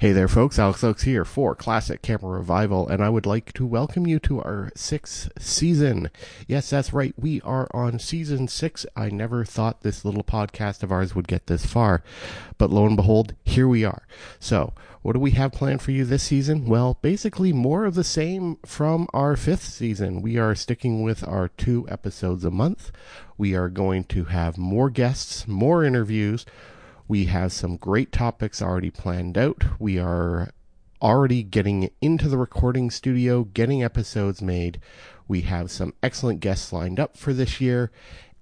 Hey there, folks. Alex Oaks here for Classic Camera Revival, and I would like to welcome you to our sixth season. Yes, that's right. We are on season six. I never thought this little podcast of ours would get this far, but lo and behold, here we are. So, what do we have planned for you this season? Well, basically, more of the same from our fifth season. We are sticking with our two episodes a month. We are going to have more guests, more interviews we have some great topics already planned out. We are already getting into the recording studio, getting episodes made. We have some excellent guests lined up for this year.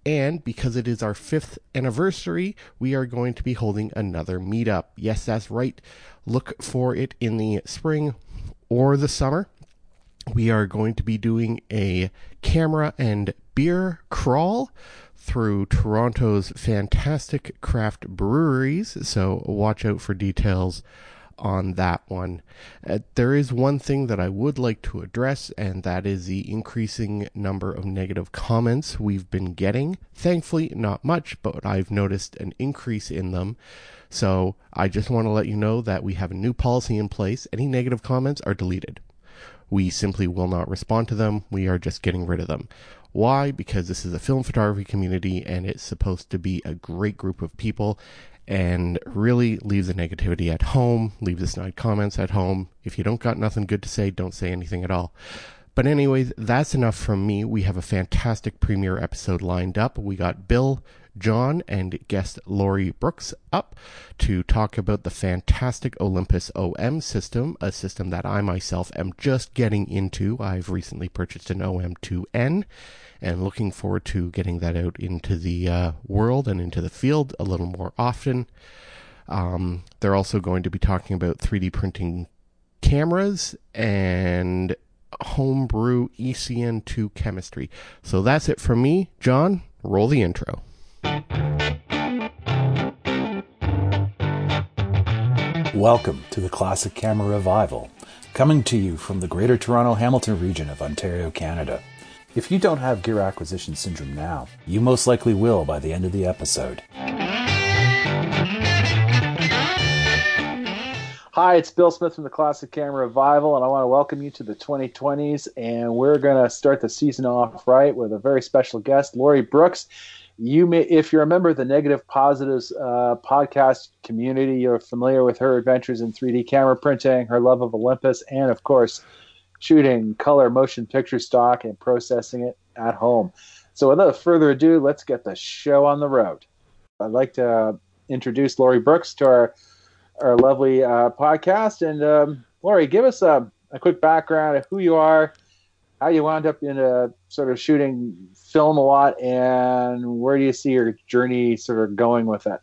And because it is our fifth anniversary, we are going to be holding another meetup. Yes, that's right. Look for it in the spring or the summer. We are going to be doing a camera and beer crawl through Toronto's fantastic craft breweries, so watch out for details on that one. Uh, there is one thing that I would like to address, and that is the increasing number of negative comments we've been getting. Thankfully, not much, but I've noticed an increase in them. So I just want to let you know that we have a new policy in place. Any negative comments are deleted. We simply will not respond to them. We are just getting rid of them. Why? Because this is a film photography community and it's supposed to be a great group of people and really leave the negativity at home, leave the snide comments at home. If you don't got nothing good to say, don't say anything at all. But anyways, that's enough from me. We have a fantastic premiere episode lined up. We got Bill, John, and guest Lori Brooks up to talk about the fantastic Olympus OM system, a system that I myself am just getting into. I've recently purchased an OM2N and looking forward to getting that out into the uh, world and into the field a little more often. Um, they're also going to be talking about 3D printing cameras and homebrew ECN2 chemistry. So that's it from me. John, roll the intro. Welcome to the Classic Camera Revival, coming to you from the Greater Toronto Hamilton region of Ontario, Canada. If you don't have gear acquisition syndrome now, you most likely will by the end of the episode. Hi, it's Bill Smith from the Classic Camera Revival, and I want to welcome you to the 2020s. And we're going to start the season off right with a very special guest, Lori Brooks. You may, if you're a member of the Negative Positives uh, podcast community, you're familiar with her adventures in 3D camera printing, her love of Olympus, and of course, shooting color motion picture stock and processing it at home. So, without further ado, let's get the show on the road. I'd like to introduce Lori Brooks to our our lovely uh, podcast. And um, Lori, give us a, a, quick background of who you are, how you wound up in a sort of shooting film a lot, and where do you see your journey sort of going with it?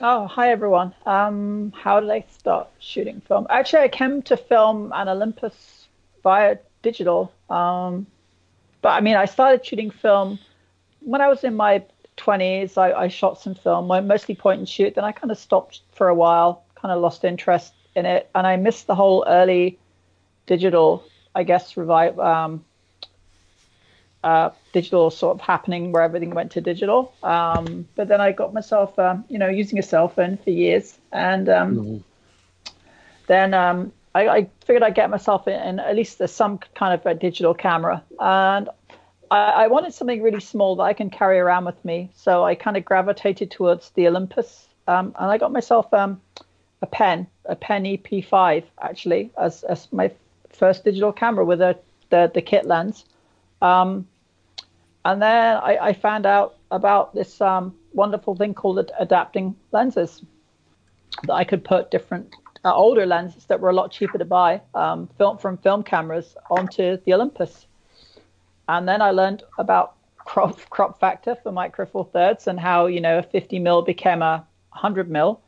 Oh, hi everyone. Um, how did I start shooting film? Actually, I came to film an Olympus via digital. Um, but I mean, I started shooting film when I was in my 20s, I, I shot some film, mostly point and shoot. Then I kind of stopped for a while, kind of lost interest in it, and I missed the whole early digital, I guess, revive, um, uh, digital sort of happening where everything went to digital. Um, but then I got myself, um, you know, using a cell phone for years, and um, mm-hmm. then um, I, I, figured I'd get myself in, in at least some kind of a digital camera, and I, I, wanted something really small that I can carry around with me. So I kind of gravitated towards the Olympus, um, and I got myself um, a pen, a pen EP5 actually, as as my first digital camera with a the the kit lens. Um, and then I, I, found out about this um, wonderful thing called adapting lenses that I could put different uh, older lenses that were a lot cheaper to buy um, film from film cameras onto the Olympus. And then I learned about crop, crop factor for micro four thirds and how, you know, a 50 mil became a 100 mil.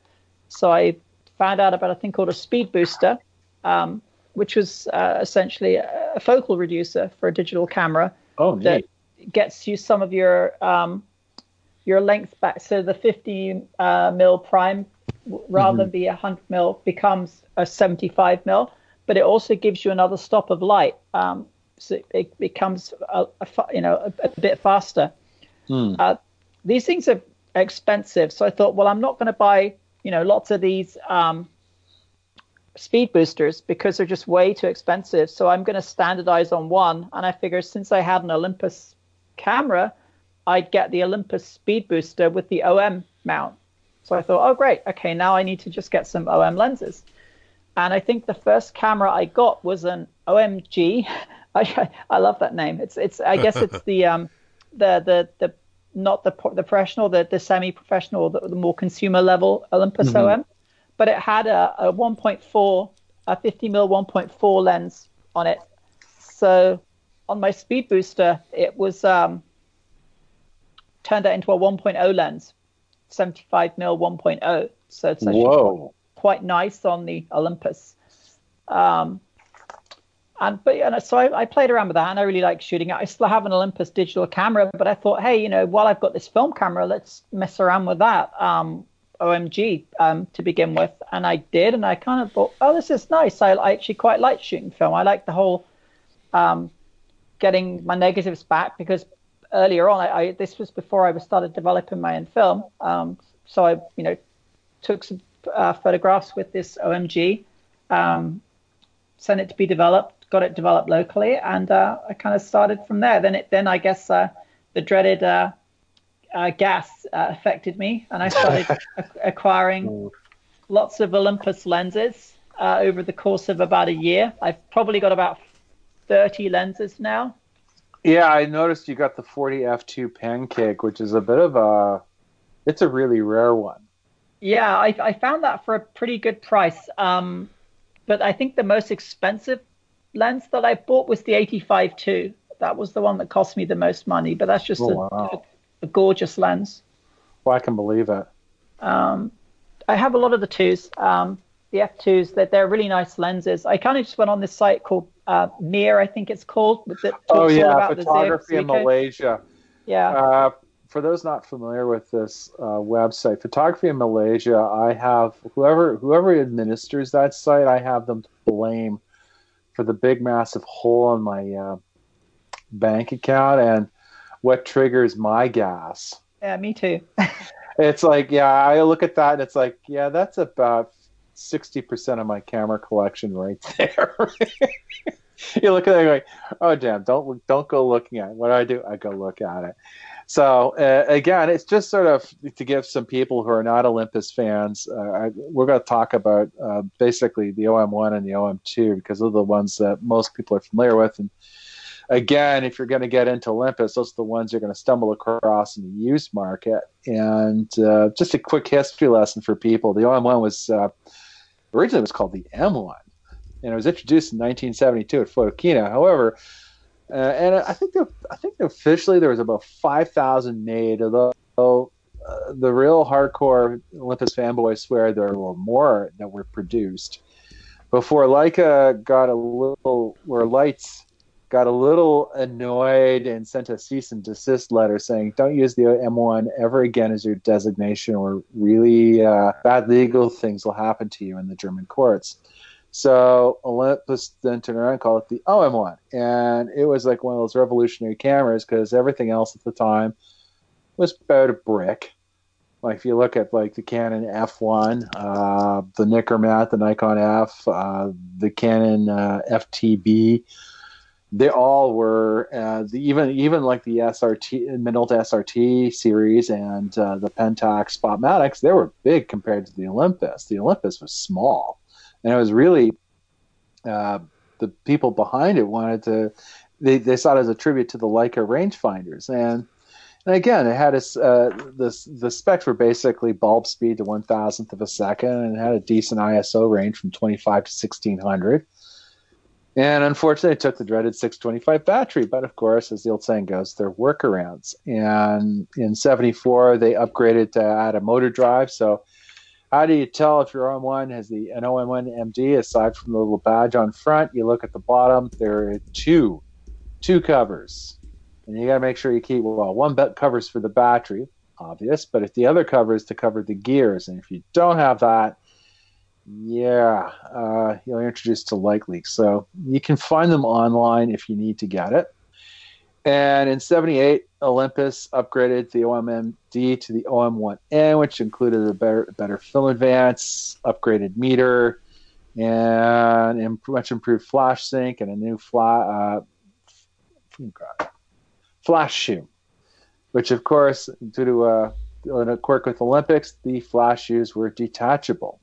So I found out about a thing called a speed booster, um, which was uh, essentially a focal reducer for a digital camera. Oh, neat. That gets you some of your um, your length back. So the 50 uh, mil prime, rather mm-hmm. than be a 100 mil, becomes a 75 mil. But it also gives you another stop of light. Um, so it becomes a, a you know a, a, bit faster. Hmm. Uh, these things are expensive, so I thought, well, I'm not going to buy you know lots of these um, speed boosters because they're just way too expensive. So I'm going to standardize on one. And I figure since I had an Olympus camera, I'd get the Olympus speed booster with the OM mount. So I thought, oh, great. Okay, now I need to just get some OM lenses. And I think the first camera I got was an OMG. I, I love that name. It's it's I guess it's the um the the the not the the professional, the the semi-professional, the, the more consumer level Olympus mm-hmm. OM but it had a, a 1.4, a 50 mil 1.4 lens on it. So on my speed booster, it was um, turned that into a 1.0 lens, 75 mil 1.0. So it's actually Whoa. quite nice on the Olympus. Um, and but and so I, I, played around with that, and I really like shooting it. I still have an Olympus digital camera, but I thought, hey, you know, while I've got this film camera, let's mess around with that. Um, OMG um, to begin with, and I did, and I kind of thought, oh, this is nice. I, I actually quite like shooting film. I like the whole um, getting my negatives back because earlier on, I, I, this was before I was started developing my own film. Um, so I, you know, took some uh, photographs with this OMG, um, sent it to be developed, got it developed locally, and uh, I kind of started from there. Then it, then I guess uh, the dreaded uh, gas uh, affected me, and I started acquiring lots of Olympus lenses uh, over the course of about a year. I've probably got about 30 lenses now. Yeah, I noticed you got the 40 f2 pancake, which is a bit of a, it's a really rare one. Yeah, I, I found that for a pretty good price. Um, but I think the most expensive lens that I bought was the 85 2. That was the one that cost me the most money, but that's just oh, a, wow a gorgeous lens. Well, I can believe it. Um, I have a lot of the twos, um, the f2s. That they're really nice lenses. I kind of just went on this site called uh, Mir, I think it's called. That oh yeah, photography in Malaysia. Yeah. Uh, for those not familiar with this uh, website, photography in Malaysia, I have whoever whoever administers that site, I have them to blame for the big massive hole in my uh, bank account and what triggers my gas. Yeah, me too. it's like, yeah, I look at that and it's like, yeah, that's about 60% of my camera collection right there. you look at it like, oh damn, don't don't go looking at it. What do I do? I go look at it. So uh, again, it's just sort of to give some people who are not Olympus fans. Uh, I, we're going to talk about uh, basically the OM1 and the OM2 because those are the ones that most people are familiar with, and again, if you're going to get into Olympus, those are the ones you're going to stumble across in the used market. And uh, just a quick history lesson for people: the OM1 was uh, originally was called the M1, and it was introduced in 1972 at Photokina. However, uh, and I think the, I think officially there was about 5,000 made, although uh, the real hardcore Olympus fanboys swear there were more that were produced. Before Leica got a little, where Leitz got a little annoyed and sent a cease and desist letter saying, "Don't use the M1 ever again as your designation, or really uh, bad legal things will happen to you in the German courts." So Olympus then turned around and called it the OM1, and it was like one of those revolutionary cameras because everything else at the time was about a brick. Like if you look at like the Canon F1, uh, the Nikkormat, the Nikon F, uh, the Canon uh, FTB they all were uh, the, even even like the SRT Minolta SRT series and uh, the Pentax Spotmatics they were big compared to the Olympus. The Olympus was small, and it was really uh, the people behind it wanted to they, they saw it as a tribute to the Leica rangefinders and. And again, it had a, uh, the the specs were basically bulb speed to one thousandth of a second, and it had a decent ISO range from 25 to 1600 and unfortunately, it took the dreaded 625 battery. But of course, as the old saying goes, they're workarounds. And in 74, they upgraded to add a motor drive. So, how do you tell if your OM1 has the an OM1 MD aside from the little badge on front? You look at the bottom, there are two, two covers. And you got to make sure you keep, well, one covers for the battery, obvious, but if the other cover is to cover the gears. And if you don't have that, yeah, uh, you're introduced to light leaks. So you can find them online if you need to get it. And in 78, Olympus upgraded the OMMD to the OM1N, which included a better, better film advance, upgraded meter, and much improved flash sync and a new fly, uh, flash shoe, which of course, due to uh, a quirk with Olympus, the flash shoes were detachable.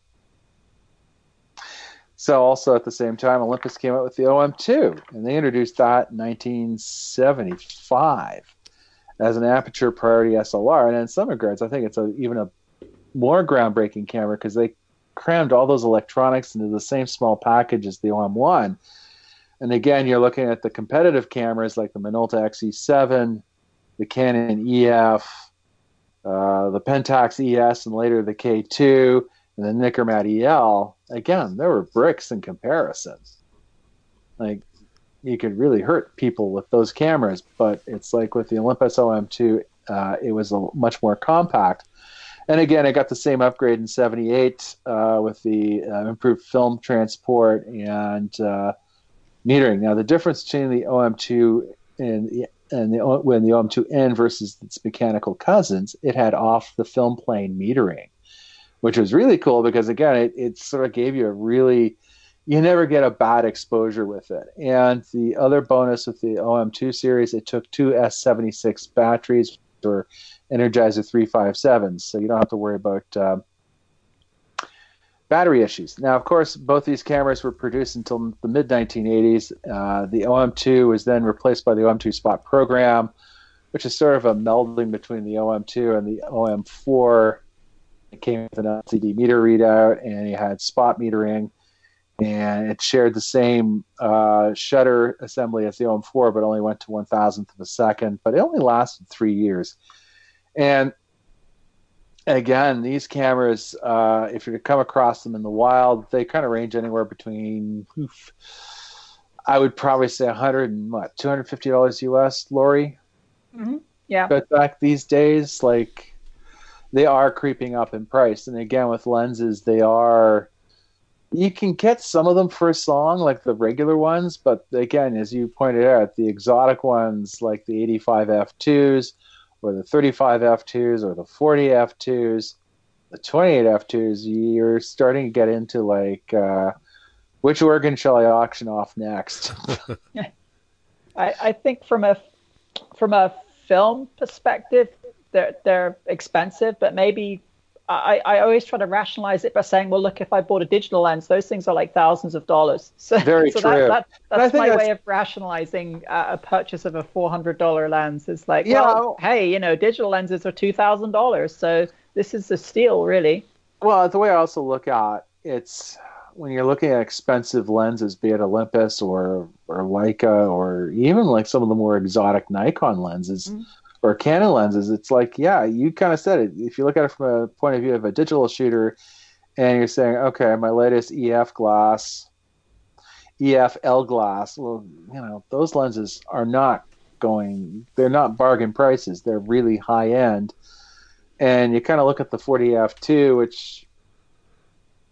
So also at the same time, Olympus came out with the OM2, and they introduced that in 1975 as an aperture priority SLR. And in some regards, I think it's a, even a more groundbreaking camera because they crammed all those electronics into the same small package as the OM1. And again, you're looking at the competitive cameras like the Minolta XE7, the Canon EF, uh, the Pentax ES, and later the K2, and the Nikkormat EL. Again, there were bricks in comparison. Like you could really hurt people with those cameras, but it's like with the Olympus OM2, uh, it was a much more compact. And again, I got the same upgrade in '78 uh, with the uh, improved film transport and uh, metering. Now, the difference between the OM2 and and the when the OM2N versus its mechanical cousins, it had off the film plane metering, which was really cool because again, it, it sort of gave you a really you never get a bad exposure with it. And the other bonus with the OM2 series, it took two S76 batteries or Energizer 357s, so you don't have to worry about uh, battery issues. Now, of course, both these cameras were produced until the mid 1980s. Uh, the OM2 was then replaced by the OM2 Spot program, which is sort of a melding between the OM2 and the OM4. It came with an LCD meter readout, and it had spot metering and it shared the same uh, shutter assembly as the OM4, but only went to one thousandth of a second. But it only lasted three years. And again, these cameras, uh, if you're to come across them in the wild, they kind of range anywhere between, oof, I would probably say 100 and what, 250 dollars US, Lori. Mm-hmm. Yeah. But back these days, like they are creeping up in price, and again with lenses, they are you can get some of them for a song, like the regular ones, but again, as you pointed out, the exotic ones like the 85 F2s or the 35 F2s or the 40 F2s, the 28 F2s, you're starting to get into like uh, which organ shall I auction off next? I, I think from a from a film perspective, they're they're expensive, but maybe I, I always try to rationalize it by saying, well, look, if I bought a digital lens, those things are like thousands of dollars. So, Very so true. That, that, that's my that's... way of rationalizing uh, a purchase of a $400 lens. It's like, yeah, well, hey, you know, digital lenses are $2,000. So this is a steal, really. Well, the way I also look at it's when you're looking at expensive lenses, be it Olympus or, or Leica or even like some of the more exotic Nikon lenses. Mm-hmm or Canon lenses, it's like, yeah, you kind of said it. If you look at it from a point of view of a digital shooter, and you're saying, okay, my latest EF glass, EF L glass, well, you know, those lenses are not going, they're not bargain prices. They're really high end. And you kind of look at the 40F2, which,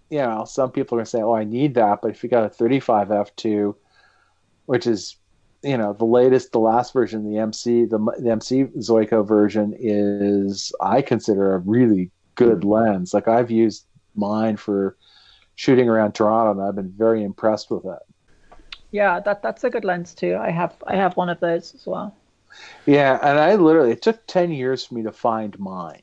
you know, some people are going to say, oh, I need that. But if you got a 35F2, which is you know the latest the last version the mc the, the mc Zuiko version is i consider a really good lens. Like i've used mine for shooting around toronto and i've been very impressed with it. Yeah that that's a good lens too. I have i have one of those as well. Yeah and i literally it took 10 years for me to find mine.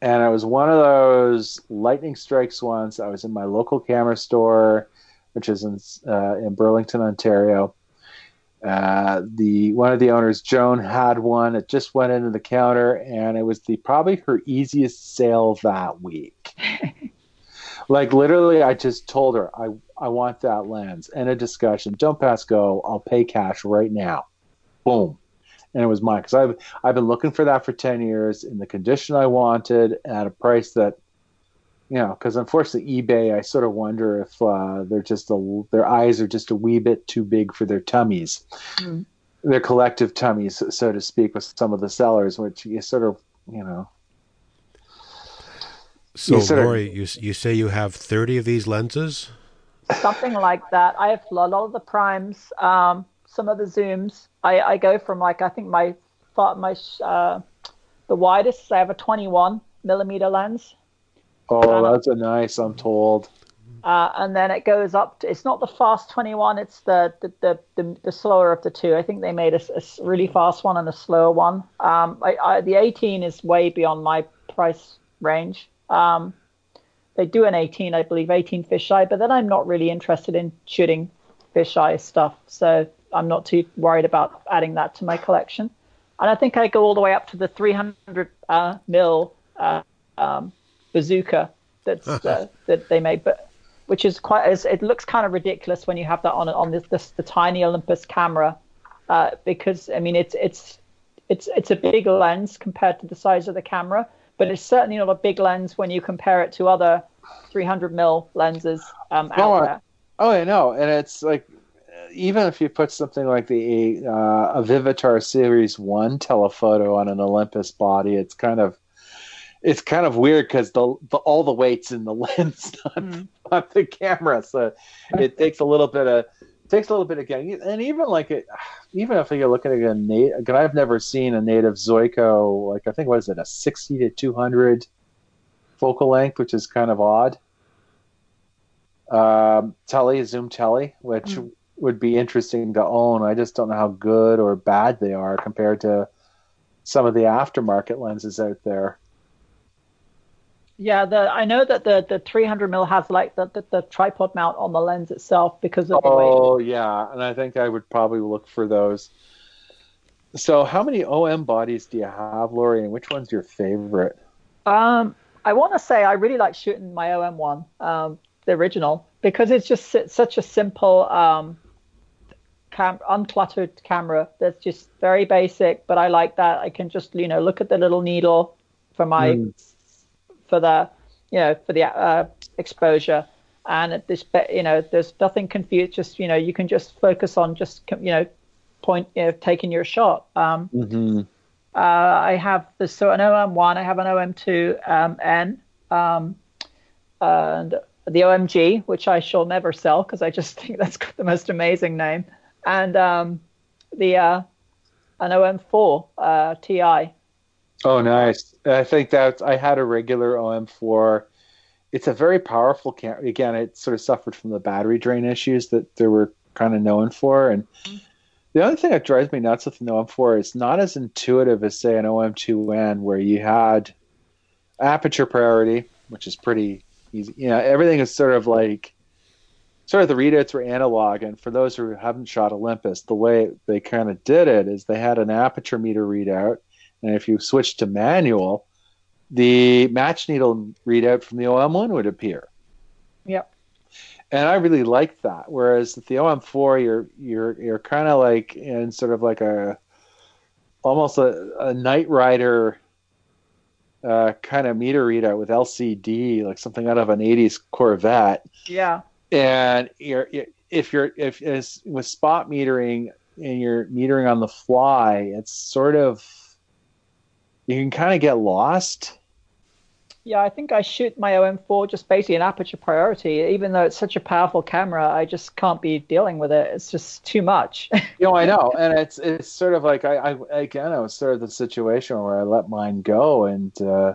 And it was one of those lightning strikes Once i was in my local camera store which is in uh, in burlington ontario uh, the one of the owners, Joan, had one. It just went into the counter, and it was the probably her easiest sale that week. like literally, I just told her I I want that lens. And a discussion. Don't pass go. I'll pay cash right now. Boom, and it was mine because I've I've been looking for that for ten years in the condition I wanted at a price that you know, because unfortunately, eBay, I sort of wonder if uh, they're just a, their eyes are just a wee bit too big for their tummies, mm. their collective tummies, so to speak, with some of the sellers, which you sort of, you know. So, you Lori, of, you you say you have thirty of these lenses? Something like that. I have a lot of the primes, um, some of the zooms. I, I go from like I think my my uh, the widest. I have a twenty-one millimeter lens Oh, that's a nice. I'm told. Uh, and then it goes up. To, it's not the fast 21. It's the the, the the, the slower of the two. I think they made a, a really fast one and a slower one. Um, I, I, the 18 is way beyond my price range. Um, they do an 18, I believe, 18 fisheye, but then I'm not really interested in shooting fisheye stuff, so I'm not too worried about adding that to my collection. And I think I go all the way up to the 300 uh, mil uh, um, bazooka that's uh, that they made, but which is quite. It looks kind of ridiculous when you have that on on this, this the tiny Olympus camera, uh, because I mean it's it's it's it's a big lens compared to the size of the camera, but it's certainly not a big lens when you compare it to other 300 mil lenses um, out oh, there. Oh, I know, and it's like even if you put something like the uh, a Vivitar Series One telephoto on an Olympus body, it's kind of it's kind of weird because the, the all the weight's in the lens, not, mm. not the camera. So it takes a little bit of takes a little bit of getting. And even like it, even if you're looking at a native, I've never seen a native Zuiko like I think what is it a sixty to two hundred focal length, which is kind of odd. Um, tele zoom telly, which mm. would be interesting to own. I just don't know how good or bad they are compared to some of the aftermarket lenses out there. Yeah, the I know that the the 300 mil has like the, the, the tripod mount on the lens itself because of the way oh weight. yeah, and I think I would probably look for those. So, how many OM bodies do you have, Lori, and which one's your favorite? Um, I want to say I really like shooting my OM one, um, the original, because it's just such a simple, um, cam- uncluttered camera that's just very basic. But I like that I can just you know look at the little needle for my mm for the you know for the uh, exposure. And at this you know there's nothing confused just you know you can just focus on just you know point you know taking your shot. Um, mm-hmm. uh, i have the so an om1 i have an om2 um, n um, and the omg which i shall never sell because i just think that's got the most amazing name. And um, the uh, an om4 uh, ti Oh, nice. I think that I had a regular OM4. It's a very powerful camera. Again, it sort of suffered from the battery drain issues that they were kind of known for. And the only thing that drives me nuts with an OM4 is not as intuitive as, say, an OM2N, where you had aperture priority, which is pretty easy. You know, everything is sort of like, sort of the readouts were analog. And for those who haven't shot Olympus, the way they kind of did it is they had an aperture meter readout and if you switch to manual, the match needle readout from the OM1 would appear. Yep. And I really liked that. Whereas with the OM4, you're you're you're kind of like in sort of like a almost a, a Knight Rider uh, kind of meter readout with LCD, like something out of an '80s Corvette. Yeah. And you're, if you're if with spot metering and you're metering on the fly, it's sort of you can kind of get lost. Yeah, I think I shoot my OM4 just basically an aperture priority. Even though it's such a powerful camera, I just can't be dealing with it. It's just too much. you know, I know, and it's it's sort of like I, I again, I was sort of the situation where I let mine go, and uh,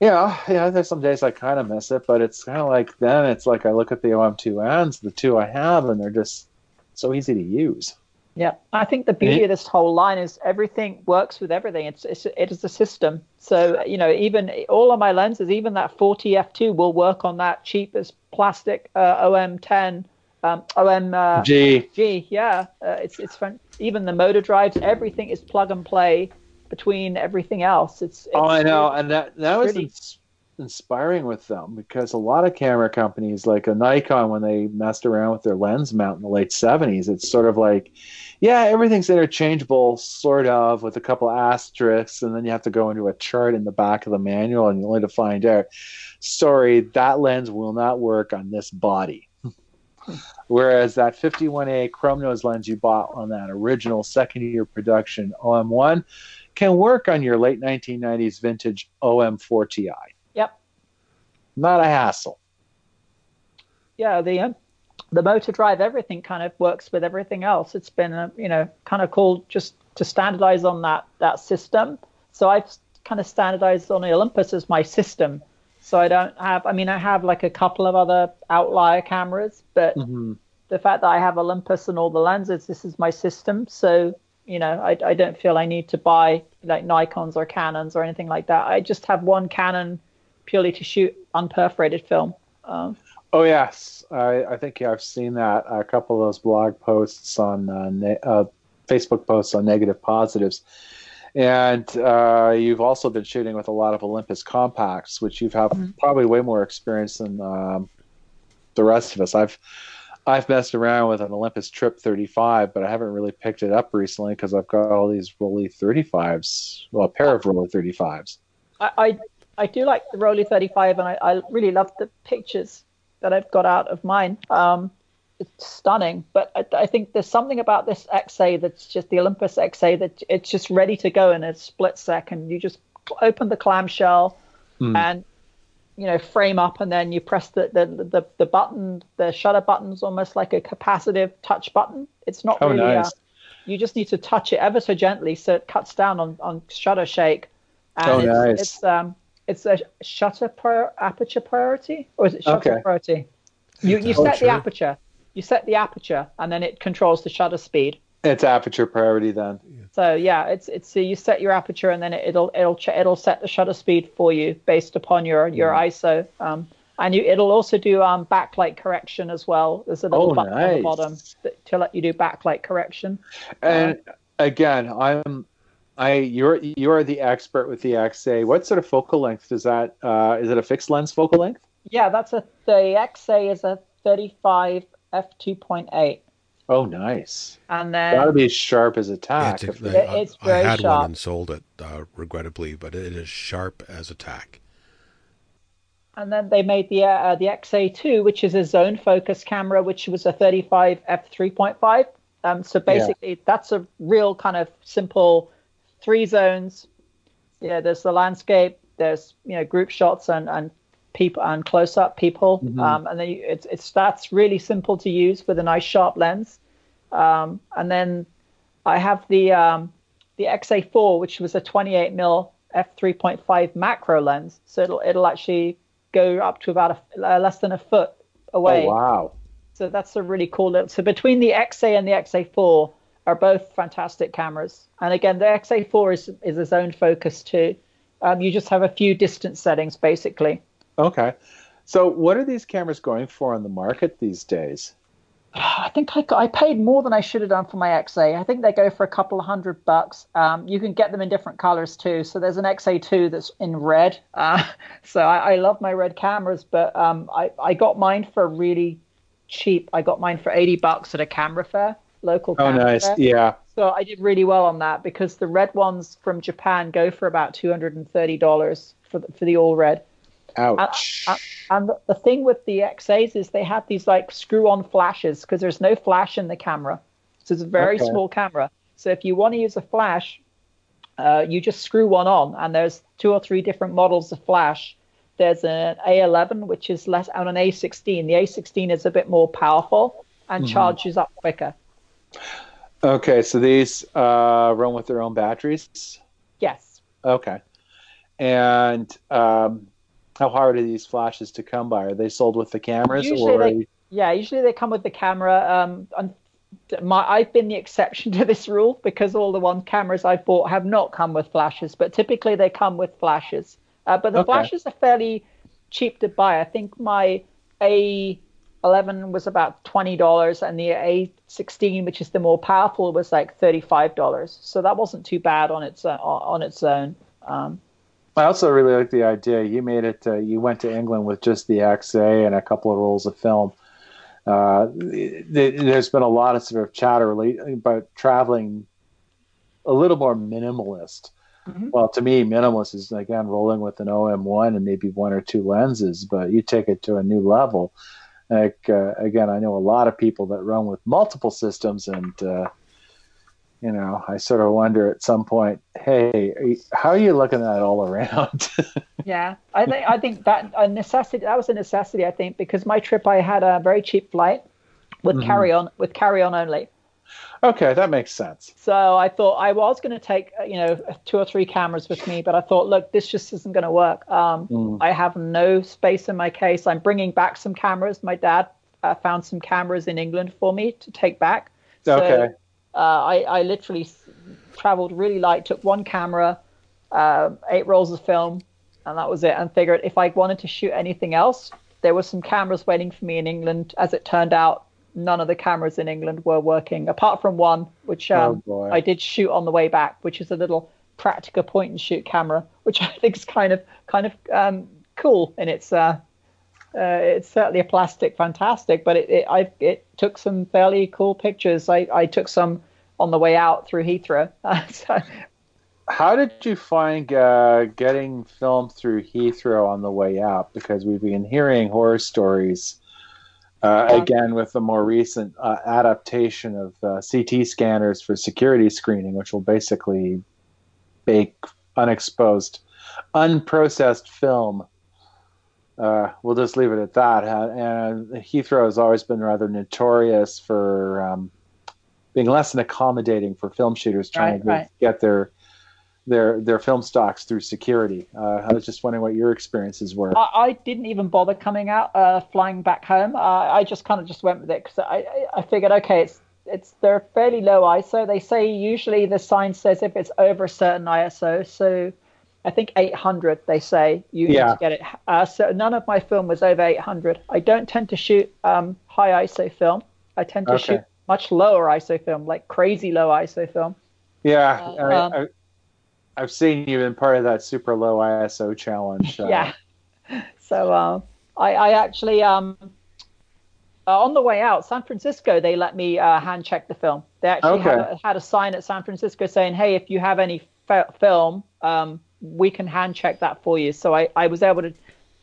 know, yeah, there's some days I kind of miss it, but it's kind of like then it's like I look at the OM2Ns, the two I have, and they're just so easy to use. Yeah, I think the beauty of this whole line is everything works with everything. It's, it's it is a system. So you know, even all of my lenses, even that 40 f2 will work on that cheapest plastic uh, OM10, um, OM uh, G. G. Yeah, uh, it's it's fun. Even the motor drives, everything is plug and play between everything else. It's, it's oh, I know, and that that was ins- inspiring with them because a lot of camera companies, like a Nikon, when they messed around with their lens mount in the late 70s, it's sort of like yeah, everything's interchangeable, sort of, with a couple asterisks, and then you have to go into a chart in the back of the manual, and you only to find out, sorry, that lens will not work on this body. Whereas that 51A chrome nose lens you bought on that original second year production OM1 can work on your late 1990s vintage OM4 Ti. Not a hassle. Yeah, the um, the motor drive, everything kind of works with everything else. It's been, a, you know, kind of cool just to standardize on that that system. So I've kind of standardized on Olympus as my system. So I don't have. I mean, I have like a couple of other outlier cameras, but Mm-hmm. the fact that I have Olympus and all the lenses, this is my system. So you know, I, I don't feel I need to buy like Nikon's or Canons or anything like that. I just have one Canon purely to shoot unperforated film. Um, Oh yes, I, I think yeah, I've seen that a couple of those blog posts on uh, ne- uh, Facebook posts on negative positives, and uh, you've also been shooting with a lot of Olympus compacts, which you've have probably way more experience than um, the rest of us. I've I've messed around with an Olympus Trip 35, but I haven't really picked it up recently because I've got all these Rollei 35s, well, a pair of Rollei 35s. I, I I do like the Rollei 35, and I, I really love the pictures that I've got out of mine. Um, it's stunning, but I, I think there's something about this XA that's just the Olympus XA that it's just ready to go in a split second. You just open the clamshell and you know frame up, and then you press the the, the the button. The shutter button's almost like a capacitive touch button. It's not Oh, really. nice. Uh, you just need to touch it ever so gently, so it cuts down on on shutter shake. And Oh, it's, nice. it's um it's a shutter prior, aperture priority or is it shutter Okay. priority? You you Oh, set sure. the aperture. You set the aperture and then it controls the shutter speed. It's aperture priority then. So yeah, it's it's so you set your aperture and then it, it'll it'll ch- it'll set the shutter speed for you based upon your your Mm. ISO. Um, and you it'll also do um backlight correction as well. There's a little Oh, button on the bottom that, to let you do backlight correction. And again, I'm I you're you're the expert with the XA. What sort of focal length does that? Uh, is it a fixed lens focal length? Yeah, that's a the XA is a 35 f 2.8, Oh, nice. and then That'll be as sharp as a tack. It's, if- I, it's I very had sharp. one and sold it, uh, regrettably, but it is sharp as a tack. And then they made the uh, the XA2, which is a zone focus camera, which was a 35 f 3.5. Um, so basically, that's a real kind of simple three zones. Yeah, there's the landscape, there's you know group shots and and people and close up people, um, and then you, it's it's that's really simple to use with a nice sharp lens. Um, and then I have the um, the XA4, which was a 28 mil f 3.5 macro lens, so it'll it'll actually go up to about a, uh, less than a foot away. oh wow. So that's a really cool little. So between the XA and the XA4 are both fantastic cameras. And again, the XA4 is is a zone focus too. Um, you just have a few distance settings basically. Okay. So what are these cameras going for on the market these days? I think I, I paid more than I should have done for my XA. I think they go for a couple of hundred bucks. Um, you can get them in different colors too. So there's an XA2 that's in red. Uh, so I, I love my red cameras, but um, I, I got mine for really cheap. I got mine for 80 bucks at a camera fair, local Oh, nice. Yeah. So I did really well on that because the red ones from Japan go for about two hundred and thirty dollars for the, for the all red. Ouch. Uh, And the, thing with the XAs is they have these like screw-on flashes because there's no flash in the camera, so it's a very Okay. small camera. So if you want to use a flash, uh, you just screw one on, and there's two or three different models of flash. There's an A11, which is less, and an A16. The A16 is a bit more powerful and charges up quicker. Okay. So these uh, run with their own batteries. Yes. Okay. And um, how hard are these flashes to come by? Are they sold with the cameras, Usually or they- Yeah, usually they come with the camera. Um, and my, I've been the exception to this rule because all the one cameras I've bought have not come with flashes, but typically they come with flashes. Uh, but the Okay. flashes are fairly cheap to buy. I think my A11 was about twenty dollars, and the A16, which is the more powerful, was like thirty-five dollars. So that wasn't too bad on its uh, on its own. Um, I also really like the idea. You made it. Uh, you went to England with just the XA and a couple of rolls of film. Uh, th- there's been a lot of sort of chatter lately about traveling a little more minimalist. Mhm. Well, to me, minimalist is again rolling with an OM1 and maybe one or two lenses, but you take it to a new level. Like uh, again, I know a lot of people that run with multiple systems, and uh, you know, I sort of wonder at some point, hey, are you- how are you looking at it all around? Yeah, I think I think that a necessity that was a necessity. I think because my trip I had a very cheap flight with Mhm. carry on with carry on only. Okay, that makes sense. So I thought I was going to take, uh, you know, two or three cameras with me, but I thought, look, this just isn't going to work. Um, mm. I have no space in my case. I'm bringing back some cameras. My dad uh, found some cameras in England for me to take back. So, okay. Uh, I, I literally traveled really light, took one camera, uh, eight rolls of film, and that was it. And figured if I wanted to shoot anything else, there were some cameras waiting for me in England. As it turned out, none of the cameras in England were working, apart from one, which oh, um, oh I did shoot on the way back, which is a little practical point and shoot camera, which I think is kind of kind of um, cool in its. Uh, uh, it's certainly a plastic, fantastic, but it it, I, it took some fairly cool pictures. I, I took some on the way out through Heathrow. So. How did you find uh, getting filmed through Heathrow on the way out? Because we've been hearing horror stories uh, again, with the more recent uh, adaptation of uh, CT scanners for security screening, which will basically bake unexposed, unprocessed film. Uh, we'll just leave it at that. And Heathrow has always been rather notorious for um, being less than accommodating for film shooters trying right, to right. get their their their film stocks through security. Uh, I was just wondering what your experiences were. I, I didn't even bother coming out, uh, flying back home. Uh, I just kind of just went with it because I, I figured, okay, it's it's they're fairly low ISO. They say usually the sign says if it's over a certain ISO, so I think 800 they say you yeah. need to get it. Uh, so none of my film was over 800. I don't tend to shoot um, high ISO film. I tend to okay. shoot much lower ISO film, like crazy low ISO film. Yeah, uh, I, um, I, I've seen you in part of that super low ISO challenge. Uh, yeah. So uh, I, I actually um, uh, on the way out, San Francisco, they let me uh, hand check the film. They actually okay. had, a, had, a, sign at San Francisco saying, "Hey, if you have any f- film, um, we can hand check that for you." So I, I was able to,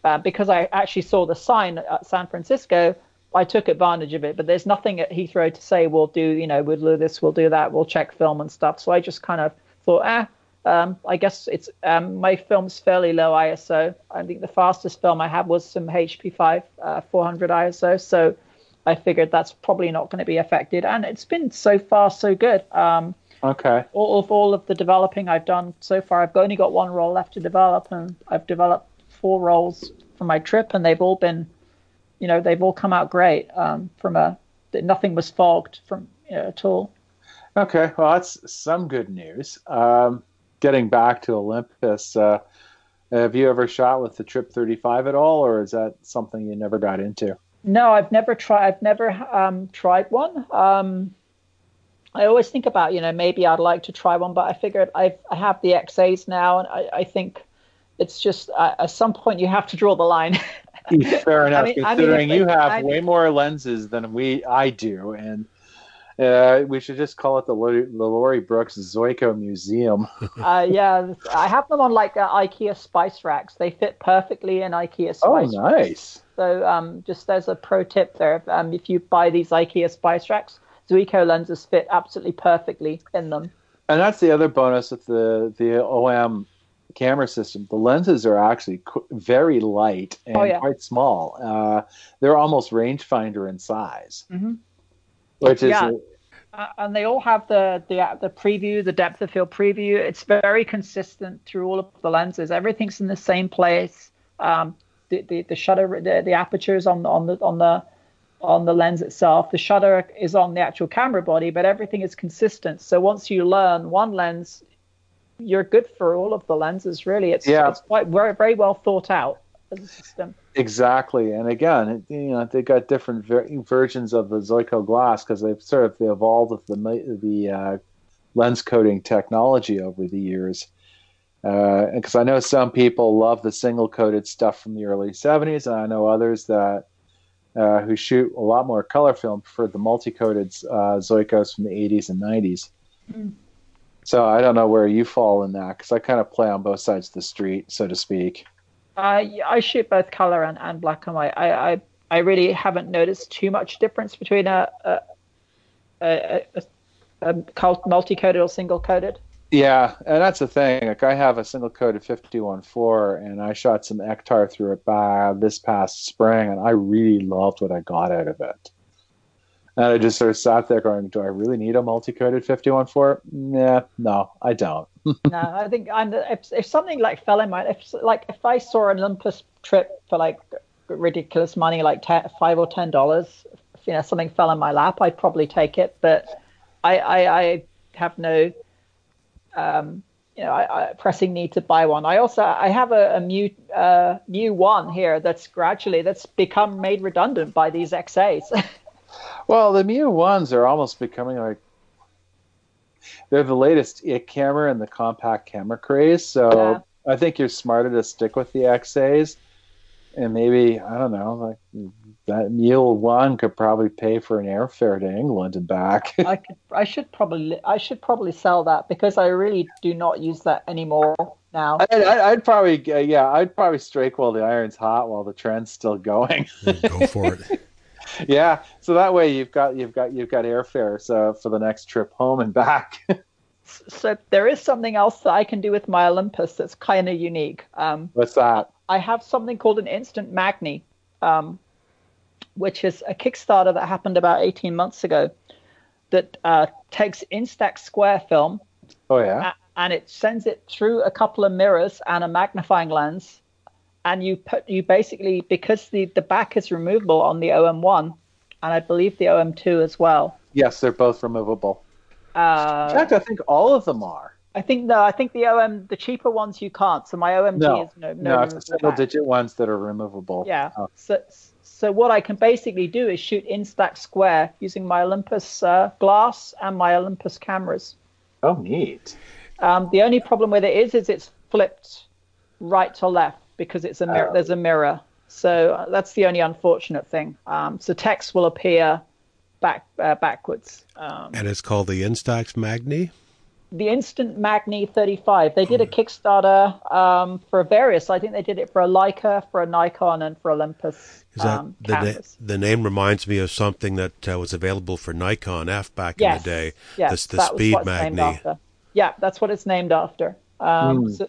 uh, because I actually saw the sign at San Francisco, I took advantage of it. But there's nothing at Heathrow to say we'll do, you know, we'll do this, we'll do that, we'll check film and stuff. So I just kind of thought, ah, um, I guess it's um, my film's fairly low ISO. I think the fastest film I had was some HP5 uh, 400 ISO. So I figured that's probably not going to be affected, and it's been so far so good. Um, okay. All of all of the developing I've done so far, I've only got one roll left to develop, and I've developed four rolls for my trip, and they've all been, you know, they've all come out great. Um, from a nothing was fogged from you know, at all. Okay, well that's some good news. Um, getting back to Olympus, uh, have you ever shot with the Trip 35 at all, or is that something you never got into? No, I've never tried. I've never um, tried one. Um, I always think about, you know, maybe I'd like to try one, but I figured I've, I have the XAs now, and I, I think it's just uh, at some point you have to draw the line. Fair enough, I mean, considering I mean, you have I mean, way more lenses than we I do, and uh, we should just call it the, L- the Lori Brooks Zuiko Museum. uh, yeah, I have them on like uh, IKEA spice racks. They fit perfectly in IKEA spice. Oh, nice. Racks. So, um, just as a pro tip there, um, if you buy these IKEA spice racks, Zuiko lenses fit absolutely perfectly in them. And that's the other bonus with the the OM camera system. The lenses are actually very light and oh, yeah. quite small. Uh, they're almost rangefinder in size. Mm-hmm which is yeah. Uh, and they all have the, the the preview, the depth of field preview. It's very consistent through all of the lenses. Everything's in the same place. Um, the, the, the shutter, the, the apertures on the on the on the on the lens itself. The shutter is on the actual camera body, but everything is consistent. So once you learn one lens, you're good for all of the lenses. Really, it's yeah. it's quite very very well thought out as a system. Exactly, and again, you know, they got different ver- versions of the Zuiko glass because they've sort of evolved with the the uh, lens coating technology over the years. Because uh, I know some people love the single coated stuff from the early '70s, and I know others that uh, who shoot a lot more color film prefer the multi coated uh, Zuikos from the '80s and '90s. Mm. So I don't know where you fall in that because I kind of play on both sides of the street, so to speak. Uh, I shoot both color and, and black and white. I, I I really haven't noticed too much difference between a a, a, a, a multi-coated or single-coated. Yeah, and that's the thing. Like I have a single-coated 51.4, and I shot some Ektar through it by this past spring, and I really loved what I got out of it. And I just sort of sat there going, "Do I really need a multi-coated 51.4? Nah, no, I don't." no, I think I'm, if, if something like fell in my if like if I saw an Olympus trip for like ridiculous money, like 10, five or ten dollars, you know, something fell in my lap, I'd probably take it. But I, I, I have no, um, you know, I, I, pressing need to buy one. I also I have a, a new uh, new one here that's gradually that's become made redundant by these XAs. well, the Mu ones are almost becoming like they're the latest it camera in the compact camera craze. So yeah. I think you're smarter to stick with the XAs, and maybe I don't know, like that Mu One could probably pay for an airfare to England and back. I could, I should probably, I should probably sell that because I really do not use that anymore now. I, would probably, uh, yeah, I'd probably strike while the iron's hot, while the trend's still going. Go for it. yeah, so that way you've got you've got you've got airfare so for the next trip home and back. so there is something else that I can do with my Olympus that's kind of unique. Um, What's that? I have something called an instant Magny. Um, which is a Kickstarter that happened about 18 months ago that uh, takes Instax Square film. Oh, yeah. and it sends it through a couple of mirrors and a magnifying lens. And you put you basically because the, the back is removable on the OM1 and I believe the OM2 as well. Yes, they're both removable. Uh, In fact, I think all of them are. I think no, I think the OM the cheaper ones you can't. So my OMG no, is no no. no it's the single-digit ones that are removable. Yeah. Oh. So so what I can basically do is shoot Instax Square using my Olympus uh, glass and my Olympus cameras. Oh, neat. Um, the only problem with it is, is it's flipped right to left because it's a mir- oh. there's a mirror. So uh, that's the only unfortunate thing. Um, so text will appear back uh, backwards. Um, and it's called the Instax Magny the Instant Magny 35. They did a Kickstarter um, for various. I think they did it for a Leica, for a Nikon, and for Olympus. Is that um, the, na- the name reminds me of something that uh, was available for Nikon F back yes. in the day. Yes, the, the Speed Magny. Yeah, that's what it's named after. Um, mm. so,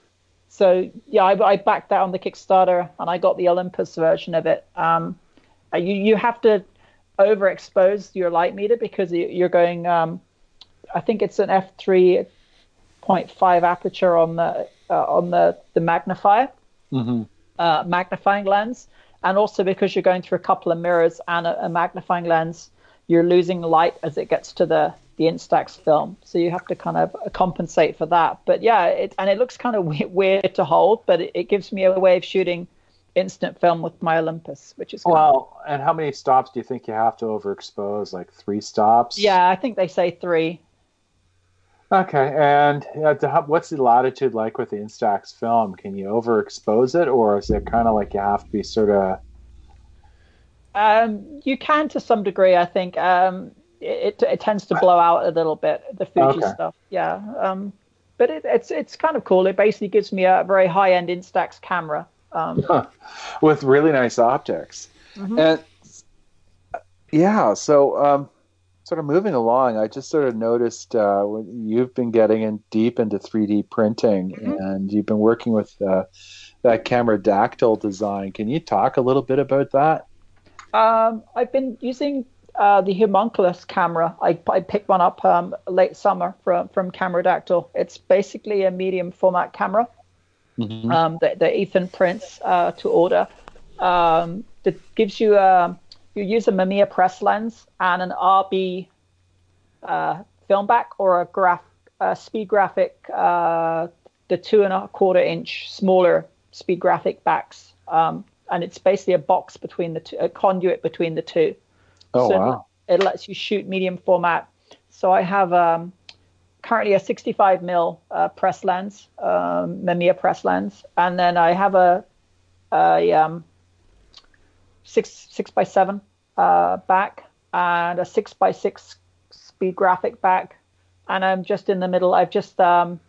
so, yeah, I, I, backed that on the Kickstarter, and I got the Olympus version of it. Um, uh, you you have to overexpose your light meter because you're going. Um, I think it's an f three point five aperture on the uh, on the the magnifier mm-hmm. uh, magnifying lens, and also because you're going through a couple of mirrors and a, a, magnifying lens, you're losing light as it gets to the the Instax film. So you have to kind of compensate for that. But yeah, it, and it looks kind of weird to hold, but it, it gives me a way of shooting instant film with my Olympus, which is well. And how many stops do you think you have to overexpose? Like three stops? Yeah, I think they say three. Okay, and uh, what's the latitude like with the Instax film? Can you overexpose it, or is it kind of like you have to be sort of? Um, you can to some degree, I think. Um, it, it tends to blow out a little bit the Fuji okay. stuff, yeah. Um, but it, it's it's kind of cool. It basically gives me a very high end Instax camera um, with really nice optics, mm-hmm. and yeah. So um, sort of moving along, I just sort of noticed uh, you've been getting in deep into 3D printing mm-hmm. and you've been working with uh, that Cameradactyl design. Can you talk a little bit about that? Um, I've been using uh, the Homunculus camera. I, I picked one up um, late summer from from Cameradactyl. It's basically a medium format camera mm-hmm. um, that, that, Ethan prints uh, to order. Um, that gives you a um, you use a Mamiya press lens and an RB uh, film back or a graph speed graphic, uh, the two and a quarter inch smaller speed graphic backs. Um, and it's basically a box between the two, a conduit between the two. Oh, so wow. It lets you shoot medium format. So I have um, currently a 65 mil uh, press lens, um, Mamiya press lens, and then I have a, a um, six six by seven uh, back and a six by six speed graphic back, and I'm just in the middle. I've just um,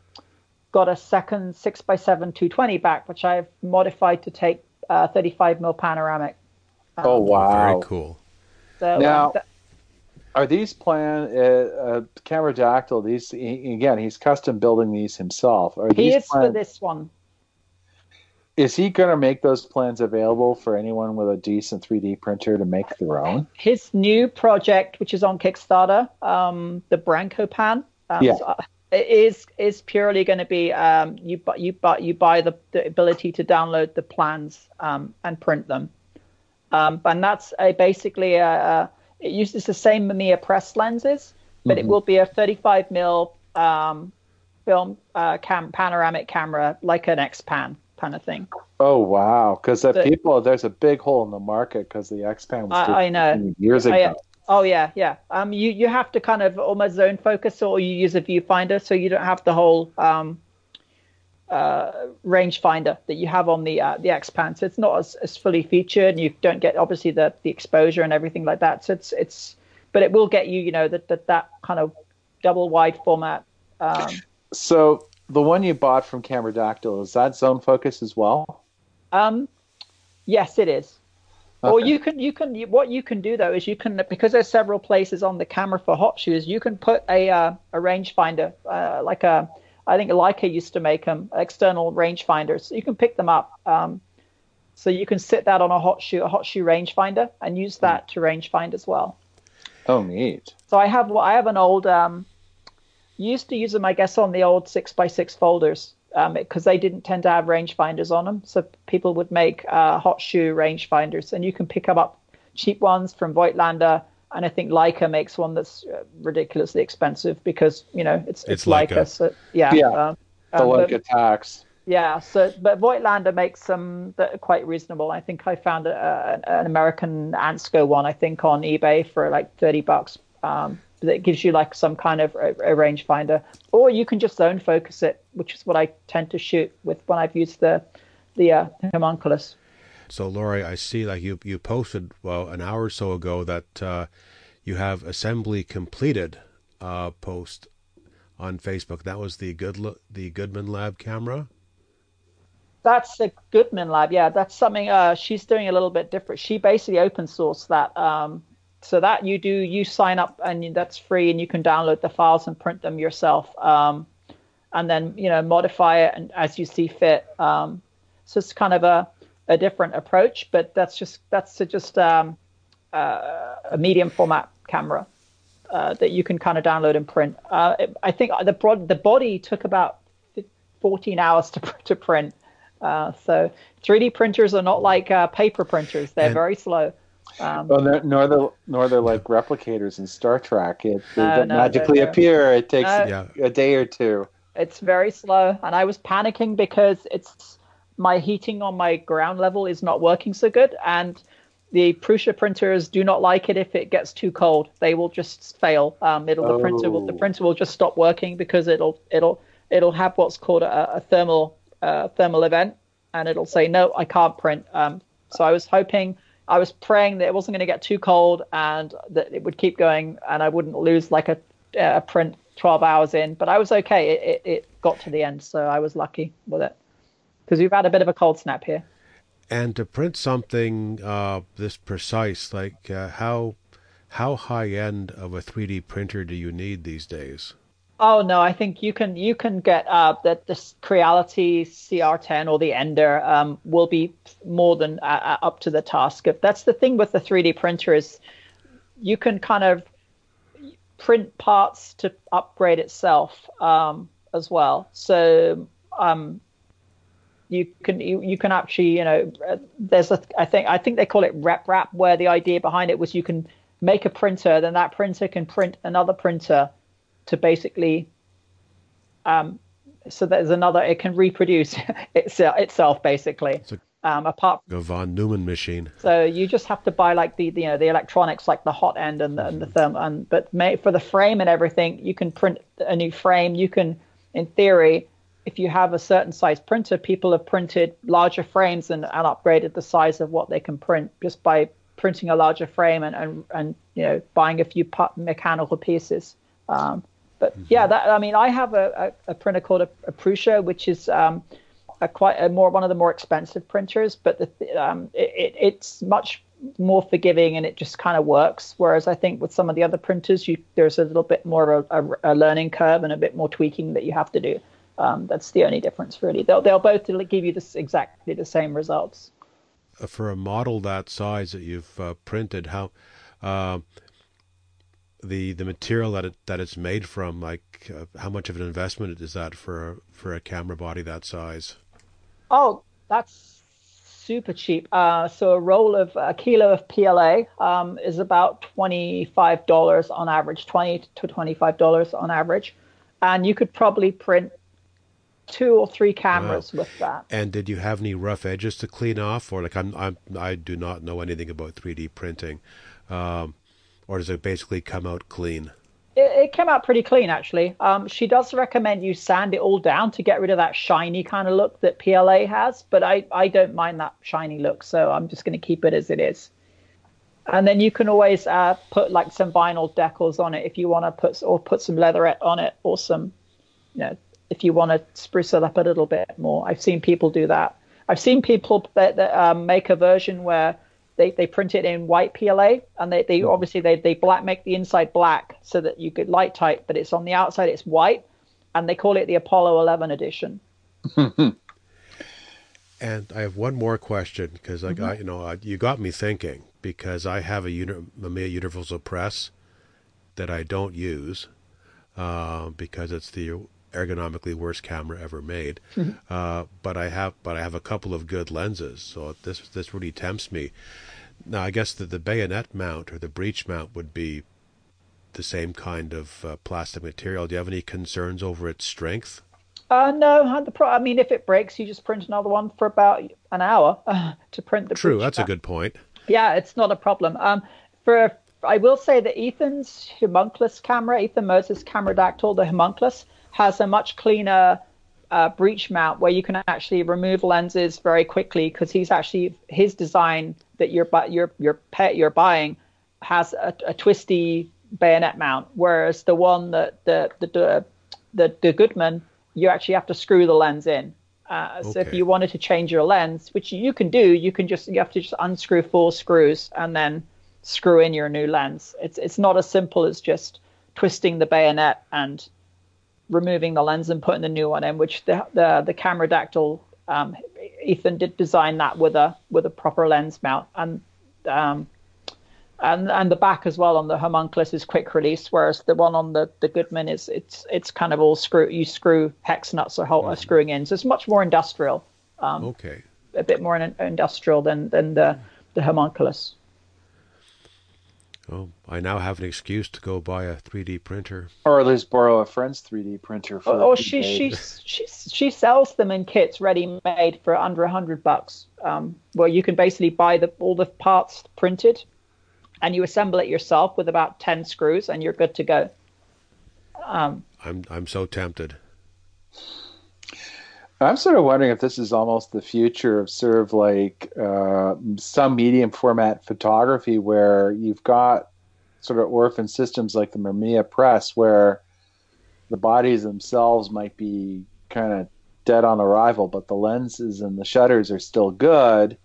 got a second six by seven 220 back, which I've modified to take uh, 35 mil panoramic. Um, oh wow! Very cool. So uh, now. th- are these plan uh, uh, Cameradactyl? These he, again, he's custom building these himself. Are he these is for this one. is he going to make those plans available for anyone with a decent 3D printer to make their own? His new project, which is on Kickstarter, um, the Brancopan, um, Yeah. so, uh, is is purely going to be um, you buy you buy you buy the, the ability to download the plans um, and print them, um, and that's a, basically a, a it uses the same Mamiya press lenses, but it will be a 35 mil um, film uh, cam panoramic camera like an X Pan kind of thing. Oh wow! Because the people, there's a big hole in the market because the X Pan was I, I know. years ago. yeah. Oh yeah, yeah. Um, you you have to kind of almost zone focus, or you use a viewfinder, so you don't have the whole um, uh, rangefinder that you have on the uh, the X-Pan. So it's not as, as fully featured, and you don't get obviously the the exposure and everything like that. So it's it's, but it will get you, you know, that that that kind of double wide format. Um, So the one you bought from Cameradactyl is that zone focus as well? Um, yes, it is. Or you can you can what you can do though is you can because there's several places on the camera for hot shoes. You can put a uh, a rangefinder uh, like a I think Leica used to make them external rangefinders. You can pick them up. Um, so you can sit that on a hot shoe a hot shoe rangefinder and use that to rangefind as well. Oh, neat. So I have I have an old um, used to use them I guess on the old six by six folders because they didn't tend to have rangefinders on them. So people would make uh, hot shoe rangefinders, and you can pick 'em up cheap ones from Voigtlander. And I think Leica makes one that's uh, ridiculously expensive because you know it's It's it's, Leica. Leica. So yeah, Yeah, um, The um, like but- attacks. yeah, so but Voigtlander makes some that are quite reasonable. I think I found a, a, an American Ansco one, I think, on eBay for like thirty bucks. Um, that gives you like some kind of a, a rangefinder, or you can just zone focus it, which is what I tend to shoot with when I've used the the uh, homunculus. So, Lori, I see like you you posted well an hour or so ago that uh, you have assembly completed uh, post on Facebook. That was the good the Goodman Lab camera. That's the Goodman Lab. Yeah, that's something uh, she's doing a little bit different. She basically open sourced that. Um, so that you do, you sign up and that's free, and you can download the files and print them yourself, um, and then you know modify it and as you see fit. Um, so it's kind of a, a different approach, but that's just that's just um, uh, a medium format camera uh, that you can kind of download and print. Uh, it- I think the broad, the body took about 14 hours to to print. Uh, so 3D printers are not like uh, paper printers; they're And- very slow. Um, Well, they're, nor they're nor they're like replicators in Star Trek. It they No, don't no, magically they're- they're- appear. It takes No. Yeah. a day or two. it's very slow, and I was panicking because it's my heating on my ground level is not working so good, and the Prusa printers do not like it if it gets too cold. They will just fail. Um, it'll the printer will the Oh. printer will just stop working because it'll it'll it'll have what's called a, a thermal uh, thermal event, and it'll say no, I can't print. Um, so I was hoping. I was praying that it wasn't going to get too cold and that it would keep going and I wouldn't lose like a, a print 12 hours in. But I was okay. It, it, it got to the end, so I was lucky with it because we've had a bit of a cold snap here. And to print something uh, this precise, like uh, how how high end of a 3D printer do you need these days? Oh no, I think you can you can get uh, that this Creality CR10 or the Ender um, will be more than uh, uh, up to the task. If that's the thing with the 3D printer is you can kind of print parts to upgrade itself um, as well. So um, you can you, you can actually you know uh, there's a I think I think they call it RepRap where the idea behind it was you can make a printer then that printer can print another printer to basically um, so there's another it can reproduce itself itself basically So- um, apart A von Neumann machine. so you just have to buy like the, the you know the electronics like the hot end and the, and the therm and but may, for the frame and everything you can print a new frame you can in theory if you have a certain size printer people have printed larger frames and, and upgraded the size of what they can print just by printing a larger frame and and, and you know buying a few mechanical pieces um, but yeah that I mean I have a, a, a printer called a, a Prusa which is um, a quite a more one of the more expensive printers, but the, um, it, it, it's much more forgiving and it just kind of works. Whereas I think with some of the other printers, you there's a little bit more of a, a, a learning curve and a bit more tweaking that you have to do. Um, that's the only difference, really. They'll they'll both give you this exactly the same results. Uh, for a model that size that you've uh, printed, how uh, the the material that it that it's made from, like uh, how much of an investment is that for for a camera body that size? Oh, that's super cheap. Uh, so a roll of a kilo of PLA um, is about twenty five dollars on average, twenty to twenty five dollars on average, and you could probably print two or three cameras wow. with that. And did you have any rough edges to clean off, or like I'm, I'm I do not know anything about 3D printing, um, or does it basically come out clean? It, it came out pretty clean actually. Um, she does recommend you sand it all down to get rid of that shiny kind of look that PLA has, but I I don't mind that shiny look, so I'm just going to keep it as it is. And then you can always uh, put like some vinyl decals on it if you want to put or put some leatherette on it or some you know if you want to spruce it up a little bit more. I've seen people do that. I've seen people that, that um, make a version where they, they print it in white PLA and they, they hmm. obviously they, they black make the inside black so that you could light type, but it's on the outside it's white and they call it the Apollo 11 edition. and I have one more question because I got mm-hmm. you know you got me thinking because I have a uni- Mamiya Universal Press that I don't use uh, because it's the ergonomically worst camera ever made. Mm-hmm. Uh, but I have but I have a couple of good lenses, so this this really tempts me. Now I guess that the bayonet mount or the breech mount would be the same kind of uh, plastic material. Do you have any concerns over its strength? Uh, no, the pro- I mean, if it breaks, you just print another one for about an hour uh, to print the. True, that's a good point. Yeah, it's not a problem. Um, for I will say that Ethan's homunculus camera, Ethan Moses' Cameradactyl, the homunculus, has a much cleaner uh, breech mount where you can actually remove lenses very quickly because he's actually his design that you're you're you're pet you're buying has a, a, twisty bayonet mount, whereas the one that the the the, the, the Goodman you actually have to screw the lens in. Uh, okay. So if you wanted to change your lens, which you can do, you can just you have to just unscrew four screws and then screw in your new lens. It's it's not as simple as just twisting the bayonet and removing the lens and putting the new one in, which the the, the Cameradactyl um, Ethan did design that with a with a proper lens mount and um, and and the back as well on the homunculus is quick release, whereas the one on the, the Goodman is it's it's kind of all screw you screw hex nuts or. Mm-hmm. screwing in, so it's much more industrial. Um, okay. A bit more industrial than than the the homunculus. Oh, I now have an excuse to go buy a 3D printer. Or at least borrow a friend's 3D printer. For oh, she she she she sells them in kits ready made for under a hundred bucks. Um, where you can basically buy the all the parts printed, and you assemble it yourself with about ten screws, and you're good to go. Um, I'm I'm so tempted. I'm sort of wondering if this is almost the future of sort of like uh, some medium format photography where you've got sort of orphan systems like the Mamiya Press where the bodies themselves might be kind of dead on arrival, but the lenses and the shutters are still good.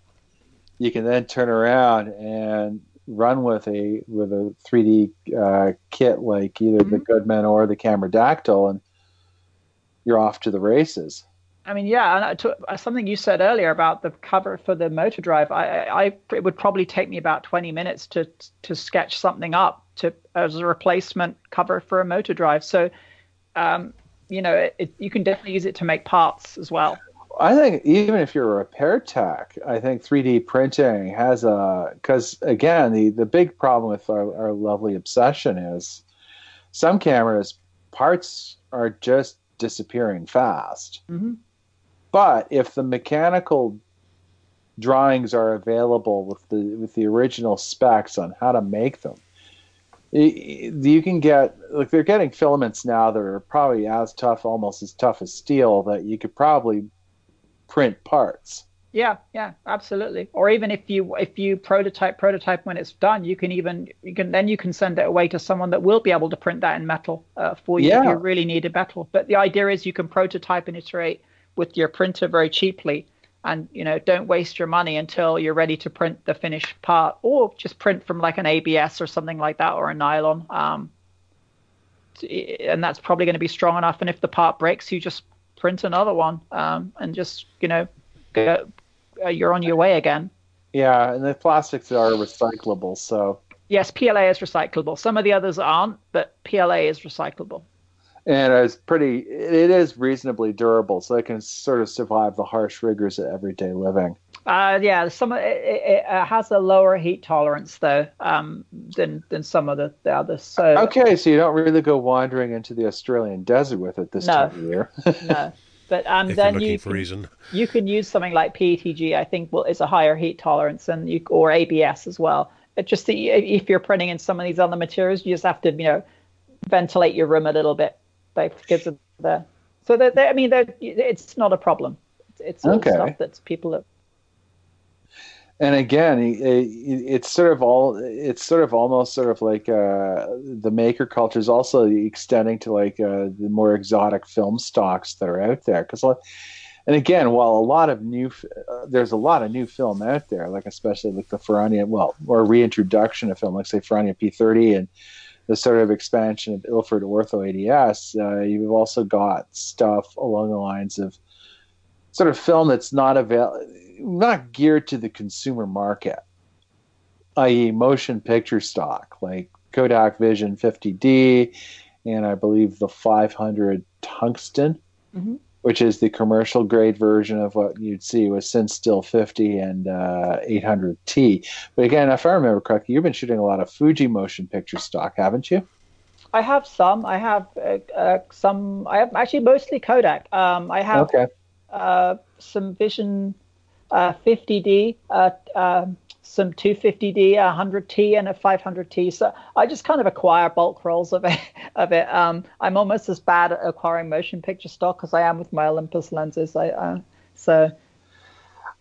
You can then turn around and run with a with a 3D uh, kit like either mm-hmm. the Goodman or the Cameradactyl, and you're off to the races. I mean, yeah, and to, uh, something you said earlier about the cover for the motor drive, I, I, it would probably take me about 20 minutes to to sketch something up to as a replacement cover for a motor drive. So, um, you know, it, it, you can definitely use it to make parts as well. I think even if you're a repair tech, I think 3D printing has a because again, the the big problem with our, our lovely obsession is some cameras parts are just disappearing fast. Mm-hmm. But if the mechanical drawings are available with the with the original specs on how to make them, you can get like they're getting filaments now that are probably as tough, almost as tough as steel, that you could probably print parts. Yeah, yeah, absolutely. Or even if you if you prototype prototype when it's done, you can even you can then you can send it away to someone that will be able to print that in metal uh, for you yeah. if you really need a metal. But the idea is you can prototype and iterate with your printer very cheaply and you know don't waste your money until you're ready to print the finished part or just print from like an abs or something like that or a nylon um, and that's probably going to be strong enough and if the part breaks you just print another one, um, and just you know, go, uh, you're on your way again. Yeah, and the plastics are recyclable, so Yes, PLA is recyclable. Some of the others aren't, but PLA is recyclable. And it's pretty. It is reasonably durable, so it can sort of survive the harsh rigors of everyday living. Uh, yeah, some of- it, it, it uh, has a lower heat tolerance though um, than than some of the, the others. So Okay, so you don't really go wandering into the Australian desert with it this No. time of year. no. But um, if then you can, you can use something like PETG. I think will is a higher heat tolerance, and you or ABS as well. It just the, if you're printing in some of these other materials, you just have to you know ventilate your room a little bit, like because of there. So that I mean, it's not a problem. It's, Okay. stuff that people have. and again, it, it- it's sort of all. It's sort of almost sort of like uh, the maker culture is also extending to like uh, the more exotic film stocks that are out there. Because, and again, while a lot of new, uh, there's a lot of new film out there, like especially like the Ferrania, well, or reintroduction of film, like say Ferrania P30 and the sort of expansion of Ilford Ortho ADS. Uh, you've also got stuff along the lines of sort of film that's not avail- not geared to the consumer market, i.e., motion picture stock like Kodak Vision 50D, and I believe the 500 tungsten, Mhm. Which is the commercial grade version of what you'd see with Cinestill 50 and uh, 800T. But again, if I remember correctly, you've been shooting a lot of Fuji motion picture stock, haven't you? I have some. I have uh, uh, some. I have actually mostly Kodak. Um, I have Okay. uh, some Vision uh, 50D, uh, um some 250D, a 100T, and a 500T. So I just kind of acquire bulk rolls of it. Of it. Um, I'm almost as bad at acquiring motion picture stock as I am with my Olympus lenses. I uh, so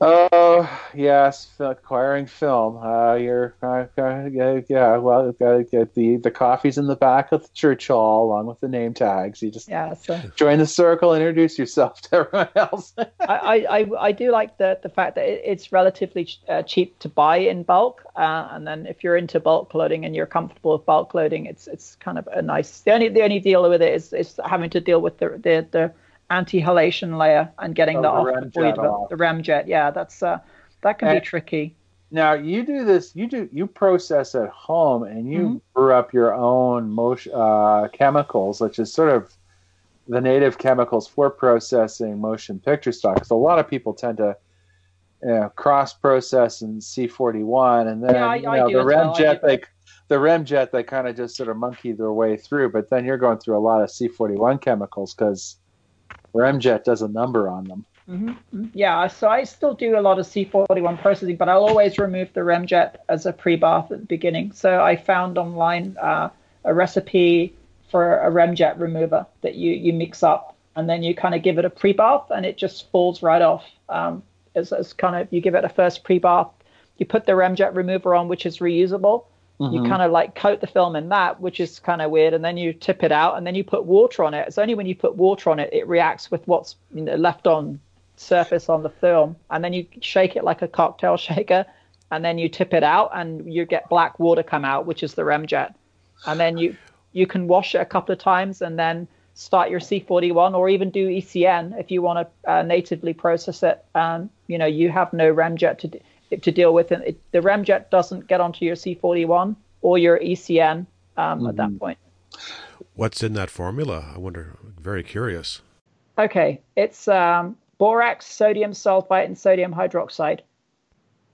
Oh yes, acquiring film. Uh, you're uh, uh, yeah, yeah. Well, uh, get the the coffee's in the back of the church hall, along with the name tags. You just yeah. So join the circle, introduce yourself to everyone else. I, I, I, I do like the, the fact that it, it's relatively ch- uh, cheap to buy in bulk, uh, and then if you're into bulk loading and you're comfortable with bulk loading, it's it's kind of a nice. The only the only deal with it is, is having to deal with the the, the anti-halation layer and getting Oh, that the off rem before you develop off. the remjet. Yeah, that's uh, that can be tricky. now you do this. You do you process at home, and you Mm-hmm. brew up your own motion uh, chemicals, which is sort of the native chemicals for processing motion picture stock. Because a lot of people tend to. You know, cross process in C41, and then Yeah, I- you know the as well. They the remjet they kind of just sort of monkey their way through. But then you're going through a lot of C41 chemicals because remjet does a number on them. hmm Yeah, so I still do a lot of C41 processing, but I'll always remove the remjet as a pre-bath at the beginning. So I found online uh, a recipe for a remjet remover that you, you mix up, and then you kind of give it a pre-bath, and it just falls right off. Um, as, as kind of you give it a first pre-bath, you put the remjet remover on, which is reusable. You kind of like coat the film in that, which is kind of weird, and then you tip it out, and then you put water on it. It's only when you put water on it it reacts with what's you know, left on surface on the film, and then you shake it like a cocktail shaker, and then you tip it out, and you get black water come out, which is the remjet, and then you you can wash it a couple of times, and then start your C41 or even do ECN if you want to uh, natively process it. Um, you know, you have no remjet to d- to deal with, and it, the remjet doesn't get onto your C41 or your ECN um, at that point. What's in that formula? I wonder. Very curious. Okay, it's um, borax, sodium sulfite, and sodium hydroxide,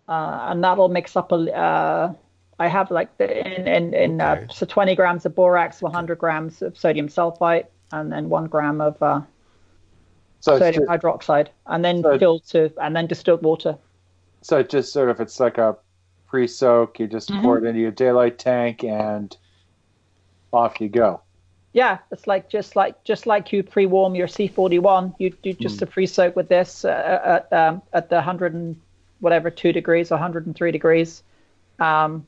uh, and that'll mix up a. Uh, I have like the, in in, in Okay. uh, so 20 grams of borax, 100 grams of sodium sulfite, and then one gram of uh, So sodium just, hydroxide, and then So- filled to and then distilled water. So it just sort of it's like a pre-soak. You just Mm-hmm. pour it into your daylight tank and off you go. Yeah, it's like just like just like you pre-warm your C41, you do just a pre-soak with this uh, at um, at the 100 and whatever two degrees, 103 degrees, um,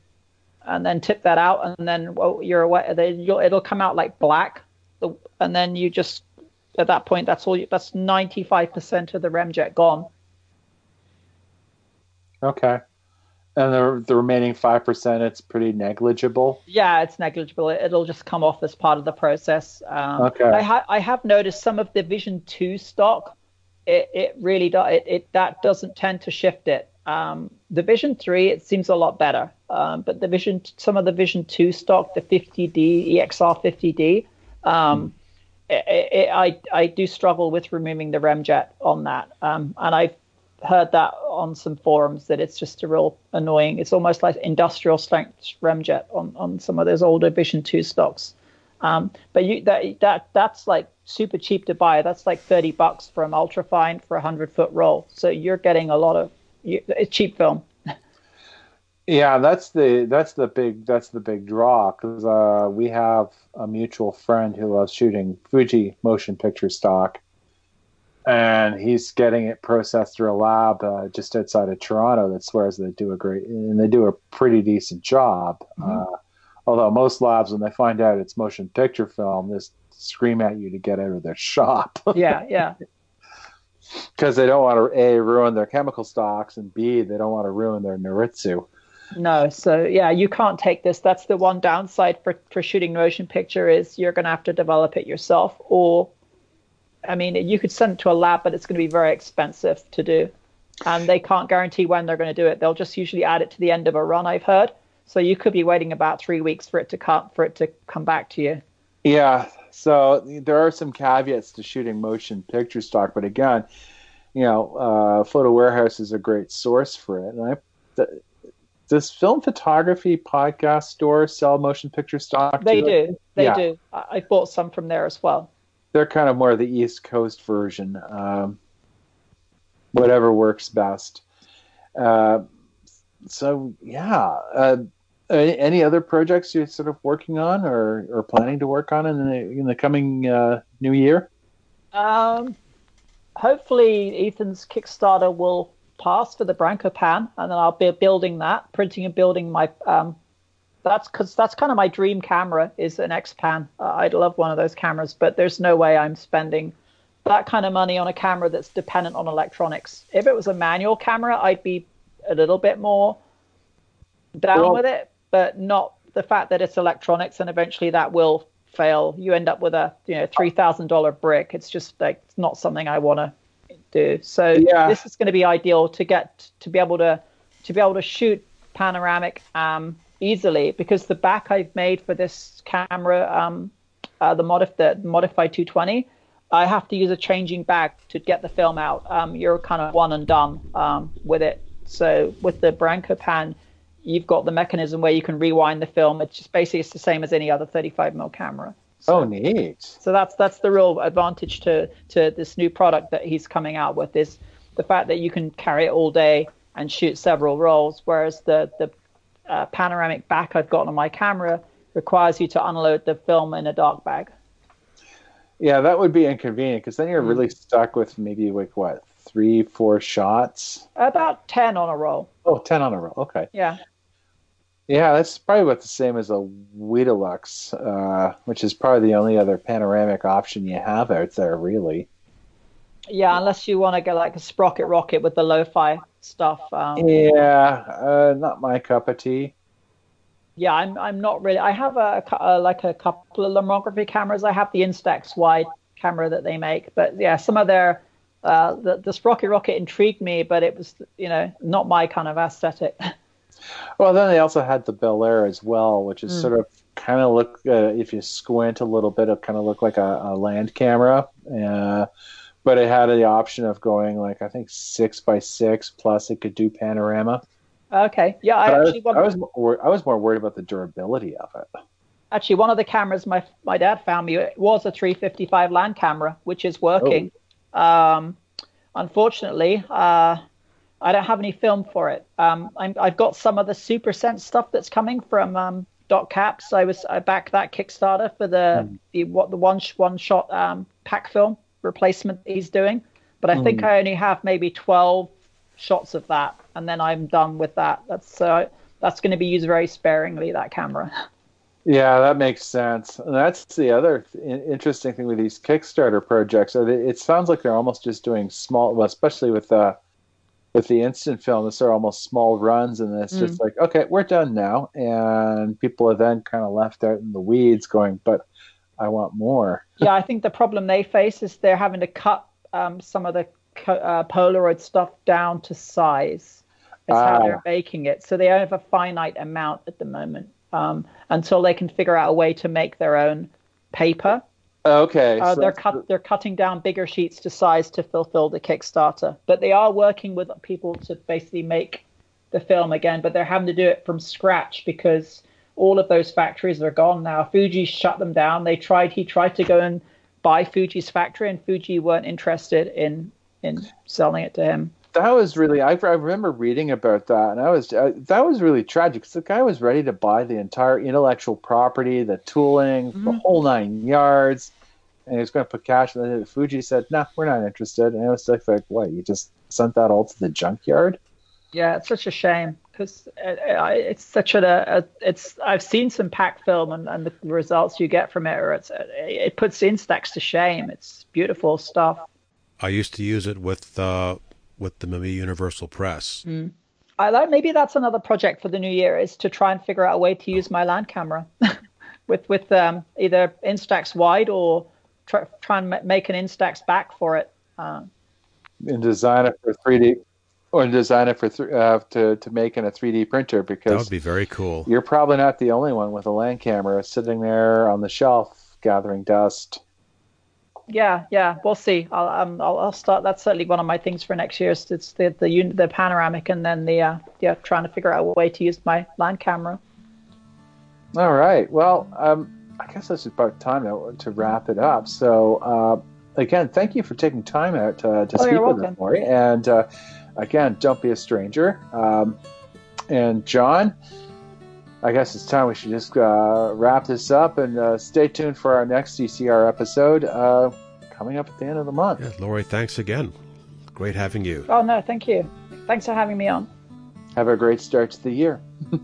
and then tip that out, and then well, you're away. then You'll, it'll come out like black, and then you just at that point that's all. You, that's 95% of the remjet gone. Okay. And the the remaining five percent, it's pretty negligible. Yeah, it's negligible. It, will just come off as part of the process. Um, okay. I, ha- I have noticed some of the Vision Two stock. It, it really does. It, it that doesn't tend to shift it. Um, the Vision Three, it seems a lot better. Um, but the Vision, some of the Vision Two stock, the 50D EXR 50D, um, it, it, I I do struggle with removing the remjet on that. Um, and I've heard that on some forums that it's just a real annoying. It's almost like industrial strength remjet on, on some of those older Vision Two stocks. Um, but you that that that's like super cheap to buy. That's like thirty bucks for an ultrafine for a hundred foot roll. So you're getting a lot of it's cheap film. yeah, that's the that's the big that's the big draw because uh, we have a mutual friend who loves shooting Fuji motion picture stock and he's getting it processed through a lab uh, just outside of Toronto that swears they do a great and they do a pretty decent job. Mm-hmm. Uh, although most labs, when they find out it's motion picture film, just scream at you to get out of their shop. yeah, yeah. Because they don't want to a ruin their chemical stocks and b they don't want to ruin their Noritsu. No, so yeah, you can't take this. That's the one downside for for shooting motion picture is you're going to have to develop it yourself or I mean, you could send it to a lab, but it's going to be very expensive to do. And they can't guarantee when they're going to do it. They'll just usually add it to the end of a run, I've heard. So you could be waiting about three weeks for it to come for it to come back to you. Yeah. So there are some caveats to shooting motion picture stock, but again, you know, uh, Photo Warehouse is a great source for it. And I, the, does Film Photography Podcast Store sell motion picture stock? They do. They yeah. do. I bought some from there as well they're kind of more the East Coast version. Um, whatever works best. Uh, so yeah. Uh, any other projects you're sort of working on or, or planning to work on in the in the coming uh, new year? Um, hopefully, Ethan's Kickstarter will pass for the Brancopan, and then I'll be building that, printing and building my um, that's because that's kind of my dream camera is an X-Pan. Uh, I'd love one of those cameras, but there's no way I'm spending that kind of money on a camera that's dependent on electronics. If it was a manual camera, I'd be a little bit more down well, with it, but not the fact that it's electronics and eventually that will fail. You end up with a you know three thousand dollar brick. It's just like it's not something I want to do. So yeah. this is going to be ideal to get to be able to to be able to shoot panoramic um, easily because the back I've made for this camera, um, uh, the, modif- the modified 220, I have to use a changing back to get the film out. Um, you're kind of one and done um, with it. So with the Brancopan, you've got the mechanism where you can rewind the film. It's just basically it's the same as any other 35 mm camera. So, oh, neat. So that's that's the real advantage to to this new product that he's coming out with is the fact that you can carry it all day and shoot several rolls, whereas the the uh, panoramic back I've got on my camera requires you to unload the film in a dark bag. Yeah, that would be inconvenient because then you're really mm. stuck with maybe like what three, four shots. About ten on a roll. Oh, 10 on a roll. Okay. Yeah. Yeah, that's probably about the same as a Widelux, uh, which is probably the only other panoramic option you have out there, really. Yeah, unless you want to get like a sprocket rocket with the lo-fi stuff. Um, yeah, uh, not my cup of tea. Yeah, I'm I'm not really. I have a, a like a couple of lomography cameras. I have the Instax wide camera that they make, but yeah, some of their uh, the the sprocket rocket intrigued me, but it was you know not my kind of aesthetic. Well, then they also had the Belair as well, which is mm. sort of kind of look uh, if you squint a little bit, it kind of look like a, a land camera. Uh, but it had the option of going like I think six by six plus it could do panorama. Okay, yeah, I, I actually was, I was more, I was more worried about the durability of it. Actually, one of the cameras my my dad found me was a 355 land camera, which is working. Oh. Um, unfortunately, uh, I don't have any film for it. Um, i have got some of the Supersense stuff that's coming from um, Doc Kaps. I was I backed that Kickstarter for the mm. the what the one one shot um, pack film replacement he's doing. But I think mm. I only have maybe 12 shots of that, and then I'm done with that. That's uh, that's going to be used very sparingly. That camera. Yeah, that makes sense. And that's the other interesting thing with these Kickstarter projects. It sounds like they're almost just doing small, well, especially with uh, with the instant film, it's are almost small runs, and it's just like, okay, we're done now, and people are then kind of left out in the weeds, going, but I want more. yeah, I think the problem they face is they're having to cut um, some of the co- uh, Polaroid stuff down to size. Is how Ah. they're making it. So they have a finite amount at the moment um, until they can figure out a way to make their own paper. Okay, Uh, so they're cut. They're cutting down bigger sheets to size to fulfill the Kickstarter, but they are working with people to basically make the film again. But they're having to do it from scratch because all of those factories are gone now. Fuji shut them down. They tried. He tried to go and buy Fuji's factory, and Fuji weren't interested in in selling it to him. that was really I, I remember reading about that and i was uh, that was really tragic because the guy was ready to buy the entire intellectual property the tooling the whole nine yards and he was going to put cash And it fuji said no we're not interested and it was like, like what you just sent that all to the junkyard Yeah, it's such a shame because it's such a, a it's. I've seen some pack film and, and the results you get from it, or it's it puts Instax to shame. It's beautiful stuff. I used to use it with uh, with the Mamiya Universal Press. I like maybe that's another project for the new year is to try and figure out a way to use my land camera with with um, either Instax wide or try, try and make an Instax back for it. Uh, and design it for 3d or design it for th- uh, to, to make in a 3d printer because that would be very cool. you're probably not the only one with a land camera sitting there on the shelf gathering dust yeah, yeah, we'll see. I'll, um, I'll I'll start. That's certainly one of my things for next year. Is it's the the un- the panoramic and then the uh, yeah trying to figure out a way to use my land camera. All right. Well, um, I guess that's about time to, to wrap it up. So, uh, again, thank you for taking time out uh, to Oh, speak with us, welcome. Maury. And uh, again, don't be a stranger. Um, and John, I guess it's time we should just uh, wrap this up and uh, stay tuned for our next CCR episode uh, coming up at the end of the month. Yeah, Lori, thanks again. Great having you. Oh no, thank you. Thanks for having me on. Have a great start to the year.